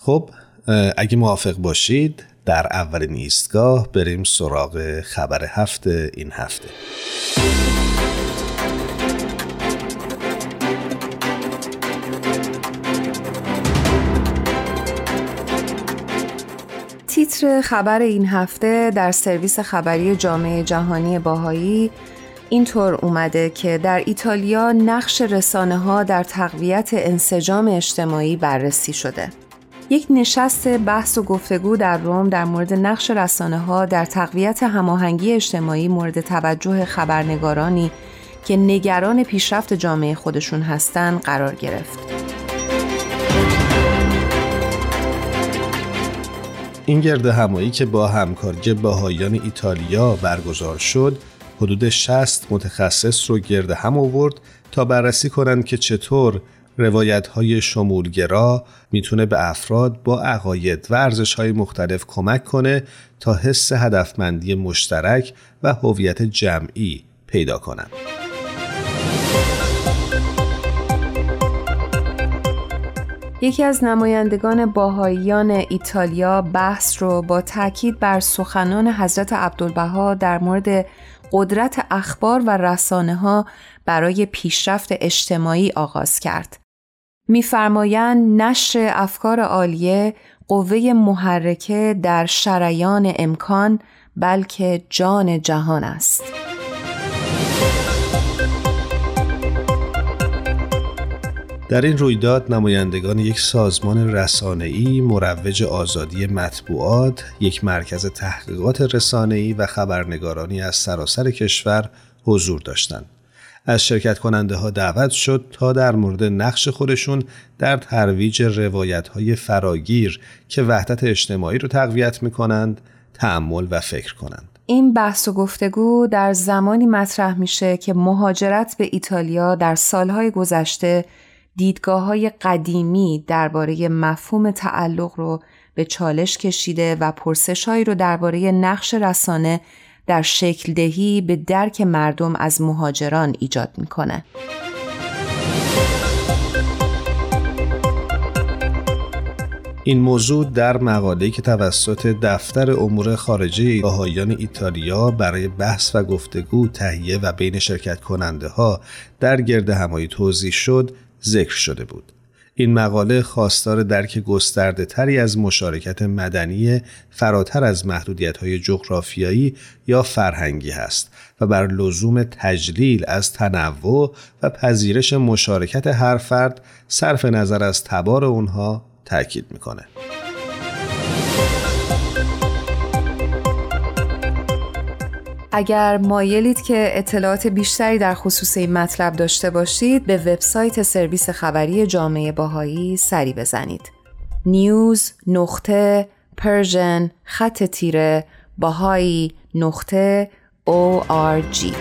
خب اگه موافق باشید در اولین ایستگاه بریم سراغ خبر هفته این هفته تیتر خبر این هفته در سرویس خبری جامعه جهانی باهایی اینطور اومده که در ایتالیا نقش رسانه ها در تقویت انسجام اجتماعی بررسی شده. یک نشست بحث و گفتگو در روم در مورد نقش رسانه ها در تقویت هماهنگی اجتماعی مورد توجه خبرنگارانی که نگران پیشرفت جامعه خودشون هستند قرار گرفت. این گرد همایی که با همکاری باهایان ایتالیا برگزار شد حدود 60 متخصص رو گرد هم آورد تا بررسی کنند که چطور روایت های شمولگرا می‌تونه به افراد با عقاید و ارزش های مختلف کمک کنه تا حس هدفمندی مشترک و هویت جمعی پیدا کنند. یکی از نمایندگان باهاییان ایتالیا بحث رو با تاکید بر سخنان حضرت عبدالبها در مورد قدرت اخبار و رسانه ها برای پیشرفت اجتماعی آغاز کرد. میفرمایند نشر افکار عالیه قوه محرکه در شریان امکان بلکه جان جهان است. در این رویداد نمایندگان یک سازمان رسانه‌ای مروج آزادی مطبوعات، یک مرکز تحقیقات رسانه‌ای و خبرنگارانی از سراسر کشور حضور داشتند. از شرکت کننده ها دعوت شد تا در مورد نقش خودشون در ترویج روایت های فراگیر که وحدت اجتماعی رو تقویت می کنند تعمل و فکر کنند. این بحث و گفتگو در زمانی مطرح میشه که مهاجرت به ایتالیا در سالهای گذشته دیدگاه های قدیمی درباره مفهوم تعلق رو به چالش کشیده و پرسشهایی رو درباره نقش رسانه در شکل دهی به درک مردم از مهاجران ایجاد می‌کنه. این موضوع در مقاله‌ای که توسط دفتر امور خارجه آهایان ایتالیا برای بحث و گفتگو تهیه و بین شرکت کننده ها در گرد همایی توضیح شد ذکر شده بود. این مقاله خواستار درک گسترده تری از مشارکت مدنی فراتر از محدودیت های جغرافیایی یا فرهنگی است و بر لزوم تجلیل از تنوع و پذیرش مشارکت هر فرد صرف نظر از تبار اونها تاکید می‌کنه. اگر مایلید که اطلاعات بیشتری در خصوص این مطلب داشته باشید به وبسایت سرویس خبری جامعه باهایی سری بزنید. نیوز نقطه پرژن خط تیره باهایی نقطه ORG